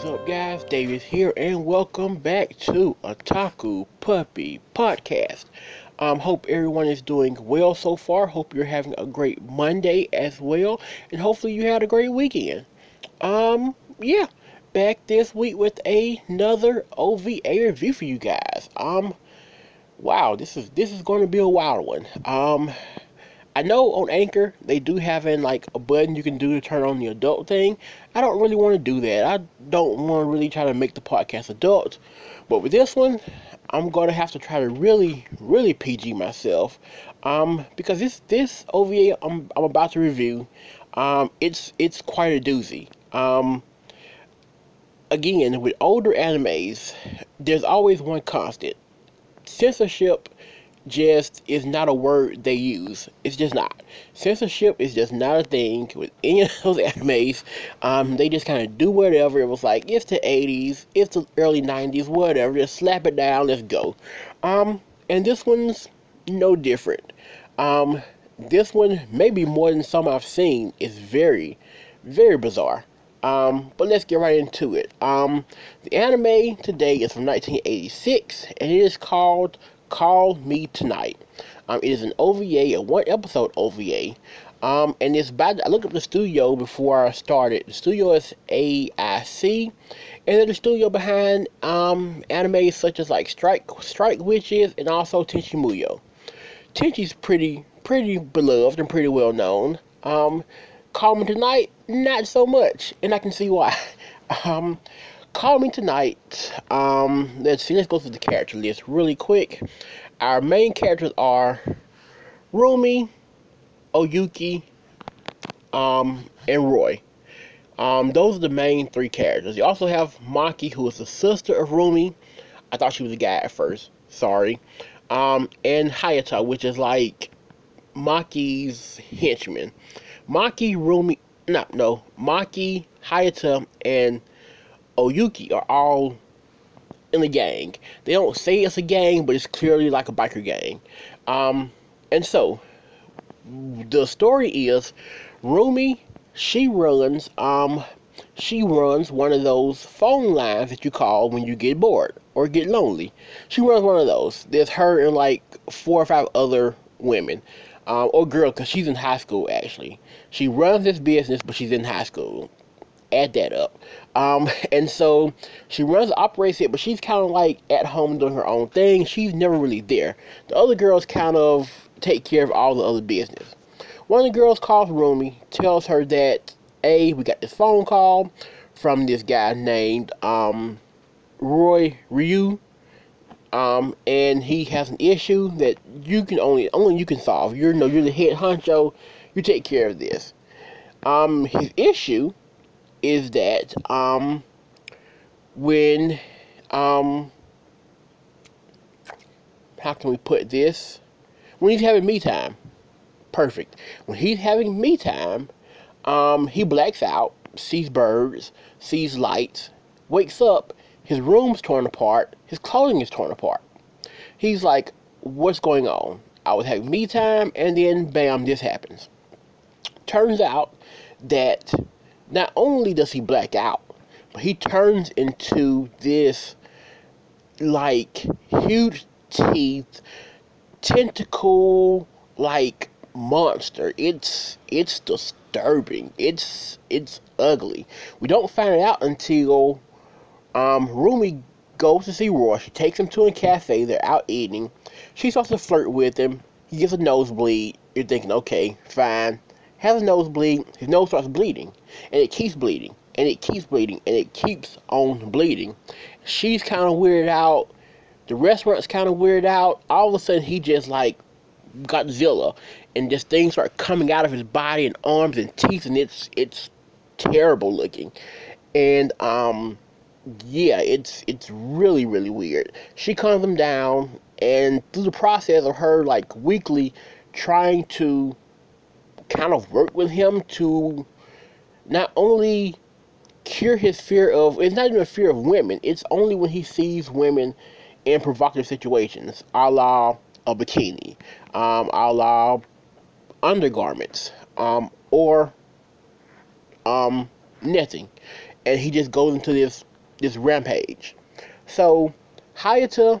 is up, guys? Davis here, and welcome back to Otaku Puppy Podcast. Um, hope everyone is doing well so far. Hope you're having a great Monday as well, and hopefully you had a great weekend. Um, yeah, back this week with another OVA review for you guys. Um, wow, this is this is going to be a wild one. Um, I know on Anchor they do have in like a button you can do to turn on the adult thing. I don't really want to do that. I don't want to really try to make the podcast adult. But with this one, I'm gonna have to try to really, really PG myself. Um, because this this OVA I'm I'm about to review, um, it's it's quite a doozy. Um, again, with older animes, there's always one constant: censorship just is not a word they use. It's just not. Censorship is just not a thing with any of those animes. Um, they just kind of do whatever. It was like it's the 80s, it's the early 90s, whatever. Just slap it down. Let's go. Um, and this one's no different. Um, this one, maybe more than some I've seen, is very, very bizarre. Um, but let's get right into it. Um, the anime today is from 1986, and it is called Call Me Tonight. Um, it is an OVA, a one episode OVA. Um, and it's by, I looked up the studio before I started. The studio is AIC, and they're the studio behind um, anime such as like Strike Strike Witches and also Tenchi Muyo. Tenchi's pretty pretty beloved and pretty well known. Um, Call Me Tonight, not so much, and I can see why. um, Call Me Tonight. Um, let's see. Let's go through the character list really quick. Our main characters are Rumi, Oyuki, um, and Roy. Um, those are the main three characters. You also have Maki, who is the sister of Rumi. I thought she was a guy at first. Sorry. Um, and Hayata, which is like Maki's henchman. Maki, Rumi, no, no, Maki, Hayata, and Oyuki are all in the gang. They don't say it's a gang, but it's clearly like a biker gang. Um, and so the story is Rumi, she runs um she runs one of those phone lines that you call when you get bored or get lonely. She runs one of those. There's her and like four or five other women. Um, or girls, because she's in high school actually. She runs this business, but she's in high school add that up. Um, and so she runs, operates it, but she's kind of like at home doing her own thing. She's never really there. The other girls kind of take care of all the other business. One of the girls calls Rumi, tells her that, A, we got this phone call from this guy named um, Roy Ryu. Um, and he has an issue that you can only only you can solve. You're no, you're the head honcho. You take care of this. Um, his issue is that um, when um, how can we put this? When he's having me time, perfect. When he's having me time, um, he blacks out, sees birds, sees lights, wakes up, his room's torn apart, his clothing is torn apart. He's like, "What's going on?" I was having me time, and then bam, this happens. Turns out that not only does he black out, but he turns into this like huge teeth, tentacle like monster. It's it's disturbing. It's it's ugly. We don't find it out until um Rumi goes to see Roy. She takes him to a cafe. They're out eating. She starts to flirt with him. He gets a nosebleed. You're thinking, okay, fine has a nosebleed, his nose starts bleeding, and it keeps bleeding, and it keeps bleeding, and it keeps on bleeding. She's kind of weirded out. The restaurant's kind of weirded out. All of a sudden, he just like Godzilla, and just things start coming out of his body and arms and teeth, and it's it's terrible looking. And um, yeah, it's it's really really weird. She calms him down, and through the process of her like weekly trying to kind of work with him to not only cure his fear of it's not even a fear of women it's only when he sees women in provocative situations a la a bikini um, a la undergarments um, or um, nothing and he just goes into this this rampage. So Hayata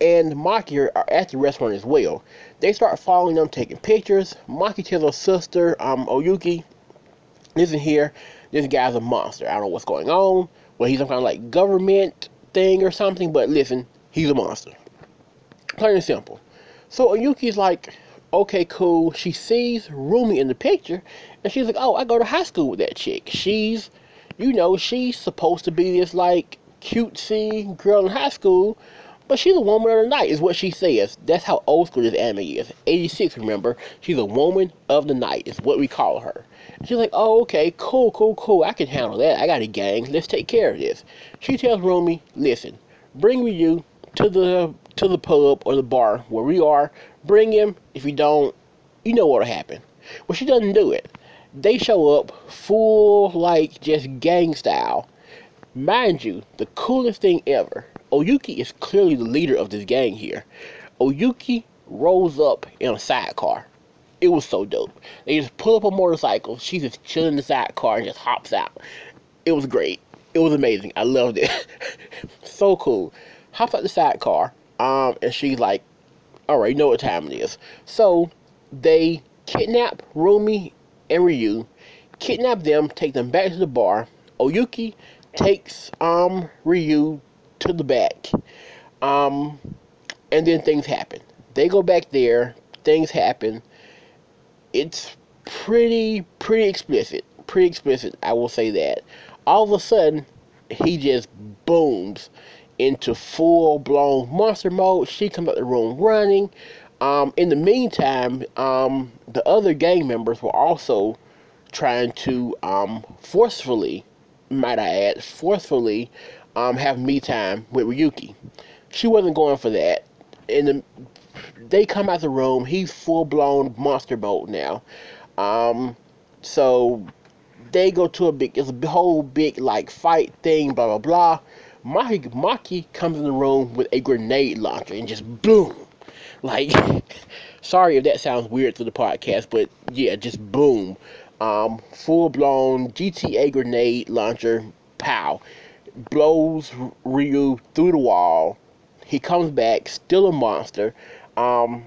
and Maki are at the restaurant as well. They start following them, taking pictures. Maki tells her sister, um, Oyuki, listen here, this guy's a monster. I don't know what's going on. Well, he's some kind of like government thing or something, but listen, he's a monster. Plain and simple. So Oyuki's like, okay, cool. She sees Rumi in the picture, and she's like, oh, I go to high school with that chick. She's, you know, she's supposed to be this like cutesy girl in high school, but she's a woman of the night, is what she says. That's how old school this anime is. 86, remember? She's a woman of the night, is what we call her. She's like, oh, okay, cool, cool, cool. I can handle that. I got a gang. Let's take care of this. She tells Rumi, listen, bring me you to the to the pub or the bar where we are. Bring him. If you don't, you know what'll happen. Well, she doesn't do it. They show up full, like, just gang style. Mind you, the coolest thing ever Oyuki is clearly the leader of this gang here. Oyuki rolls up in a sidecar. It was so dope. They just pull up a motorcycle. She's just chilling in the sidecar and just hops out. It was great. It was amazing. I loved it. so cool. Hops out the sidecar. Um, and she's like, all right, you know what time it is. So they kidnap Rumi and Ryu, kidnap them, take them back to the bar. Oyuki takes um Ryu to the back. Um, and then things happen. They go back there, things happen. It's pretty, pretty explicit. Pretty explicit, I will say that. All of a sudden, he just booms into full blown monster mode. She comes out the room running. Um, in the meantime, um, the other gang members were also trying to um, forcefully, might I add, forcefully um, have me time with Ryuki. She wasn't going for that. And the, they come out the room. He's full blown monster boat now. Um, so they go to a big, it's a whole big like fight thing, blah blah blah. Maki, Maki comes in the room with a grenade launcher and just boom. Like, sorry if that sounds weird to the podcast, but yeah, just boom. Um, full blown GTA grenade launcher, pow blows Ryu through the wall. He comes back, still a monster. Um,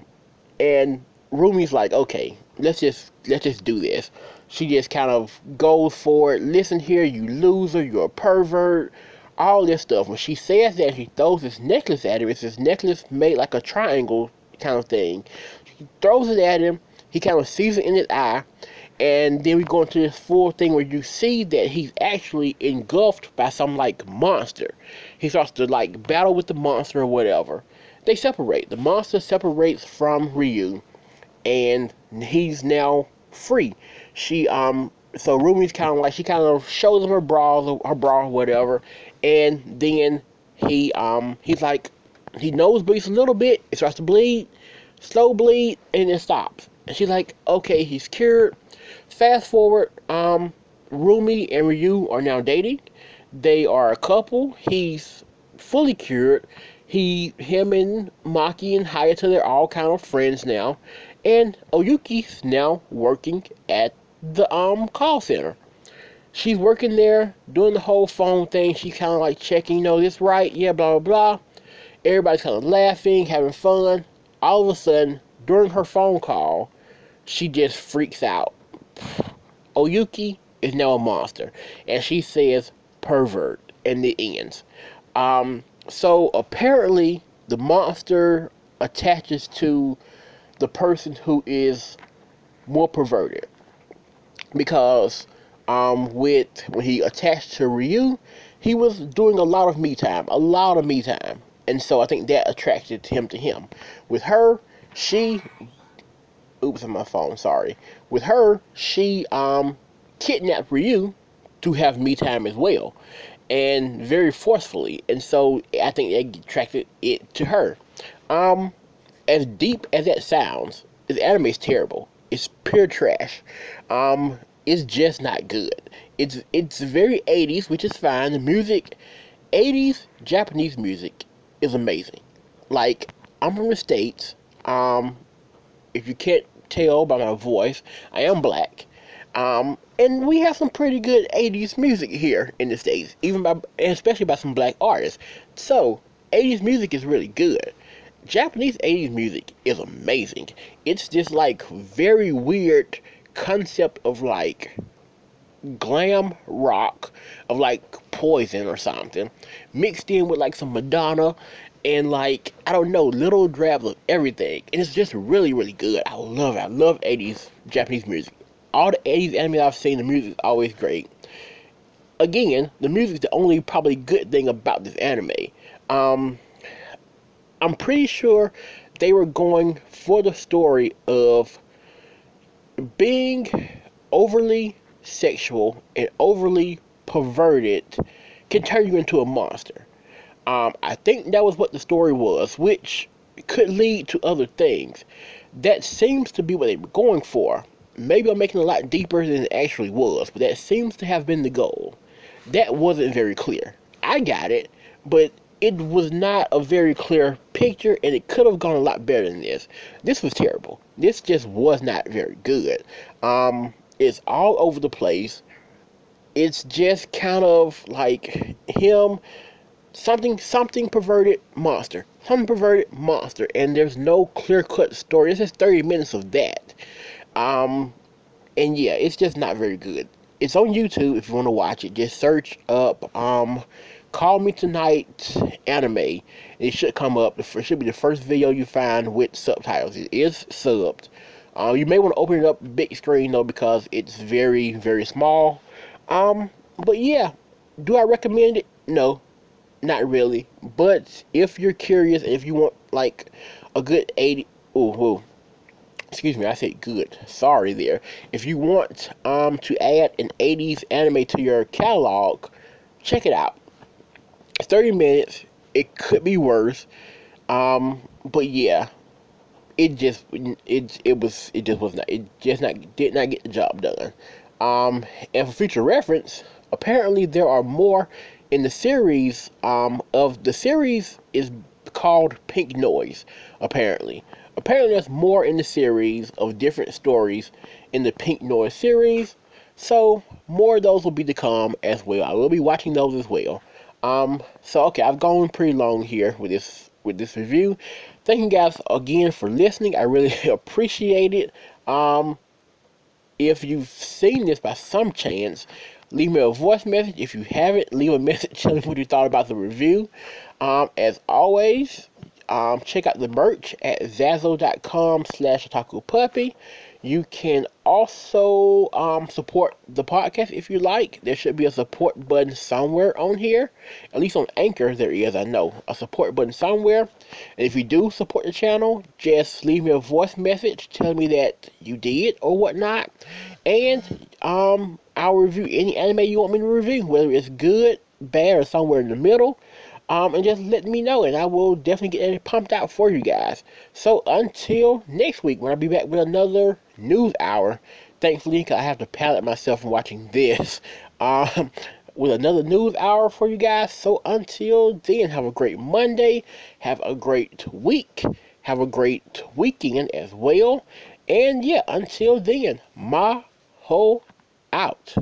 and Rumi's like, okay, let's just let's just do this. She just kind of goes for it. Listen here, you loser, you're a pervert, all this stuff. When she says that, she throws this necklace at him. It's this necklace made like a triangle kind of thing. She throws it at him. He kind of sees it in his eye, and then we go into this full thing where you see that he's actually engulfed by some like monster. He starts to like battle with the monster or whatever. They separate. The monster separates from Ryu, and he's now free. She um so Rumi's kind of like she kind of shows him her bra, her bra, or whatever, and then he um he's like he knows bleeds a little bit. It starts to bleed, slow bleed, and it stops. And she's like, okay, he's cured. Fast forward, um, Rumi and Ryu are now dating. They are a couple. He's fully cured. He, him, and Maki and Hayata, they're all kind of friends now. And Oyuki's now working at the um call center. She's working there, doing the whole phone thing. She's kind of like checking, you know, this right, yeah, blah blah blah. Everybody's kind of laughing, having fun. All of a sudden, during her phone call, she just freaks out Oyuki is now a monster, and she says pervert in the ends. Um, so apparently, the monster attaches to the person who is more perverted because um, with when he attached to Ryu, he was doing a lot of me time, a lot of me time, and so I think that attracted him to him. With her, she oops on my phone, sorry. With her, she um kidnapped Ryu to have me time as well. And very forcefully. And so I think that attracted it to her. Um as deep as that sounds, this anime is terrible. It's pure trash. Um it's just not good. It's it's very 80s, which is fine. The music 80s Japanese music is amazing. Like I'm from the States. Um if you can't tell by my voice, I am black. Um, and we have some pretty good 80s music here in the States, even by, especially by some black artists. So, 80s music is really good. Japanese 80s music is amazing. It's just like very weird concept of like glam rock of like poison or something mixed in with like some Madonna and like I don't know little drabs of everything and it's just really really good. I love it. I love 80s Japanese music. All the 80s anime I've seen, the music is always great. Again, the music is the only probably good thing about this anime. Um, I'm pretty sure they were going for the story of being overly sexual and overly perverted can turn you into a monster. Um, I think that was what the story was, which could lead to other things. That seems to be what they were going for. Maybe I'm making it a lot deeper than it actually was, but that seems to have been the goal. That wasn't very clear. I got it, but it was not a very clear picture and it could have gone a lot better than this. This was terrible. This just was not very good. Um, it's all over the place. It's just kind of like him something something perverted monster. Something perverted monster and there's no clear cut story. this is 30 minutes of that. Um and yeah, it's just not very good. It's on YouTube if you want to watch it. Just search up um Call Me Tonight anime. It should come up. It should be the first video you find with subtitles. It is subbed. Uh, you may want to open it up big screen though because it's very very small. Um, but yeah, do I recommend it? No, not really. But if you're curious if you want like a good 80, oh, oh excuse me, I said good. Sorry there. If you want um to add an 80s anime to your catalog, check it out. 30 minutes. It could be worse. Um, but yeah, it just it it was it just was not it just not did not get the job done. Um, and for future reference, apparently there are more in the series. Um, of the series is called Pink Noise. Apparently, apparently there's more in the series of different stories in the Pink Noise series. So more of those will be to come as well. I will be watching those as well. Um, so okay, I've gone pretty long here with this with this review. Thank you guys again for listening. I really appreciate it. Um, if you've seen this by some chance, leave me a voice message. If you haven't, leave a message telling me what you thought about the review. Um, as always, um, check out the merch at zazzle.com slash otaku puppy. You can also um, support the podcast if you like. There should be a support button somewhere on here. At least on Anchor, there is, I know. A support button somewhere. And if you do support the channel, just leave me a voice message telling me that you did or whatnot. And um, I'll review any anime you want me to review, whether it's good, bad, or somewhere in the middle um, and just let me know, and I will definitely get it pumped out for you guys. So until next week, when I'll be back with another news hour. Thankfully, I have to palate myself from watching this. Um, with another news hour for you guys. So until then, have a great Monday. Have a great week. Have a great weekend as well. And yeah, until then, my whole out.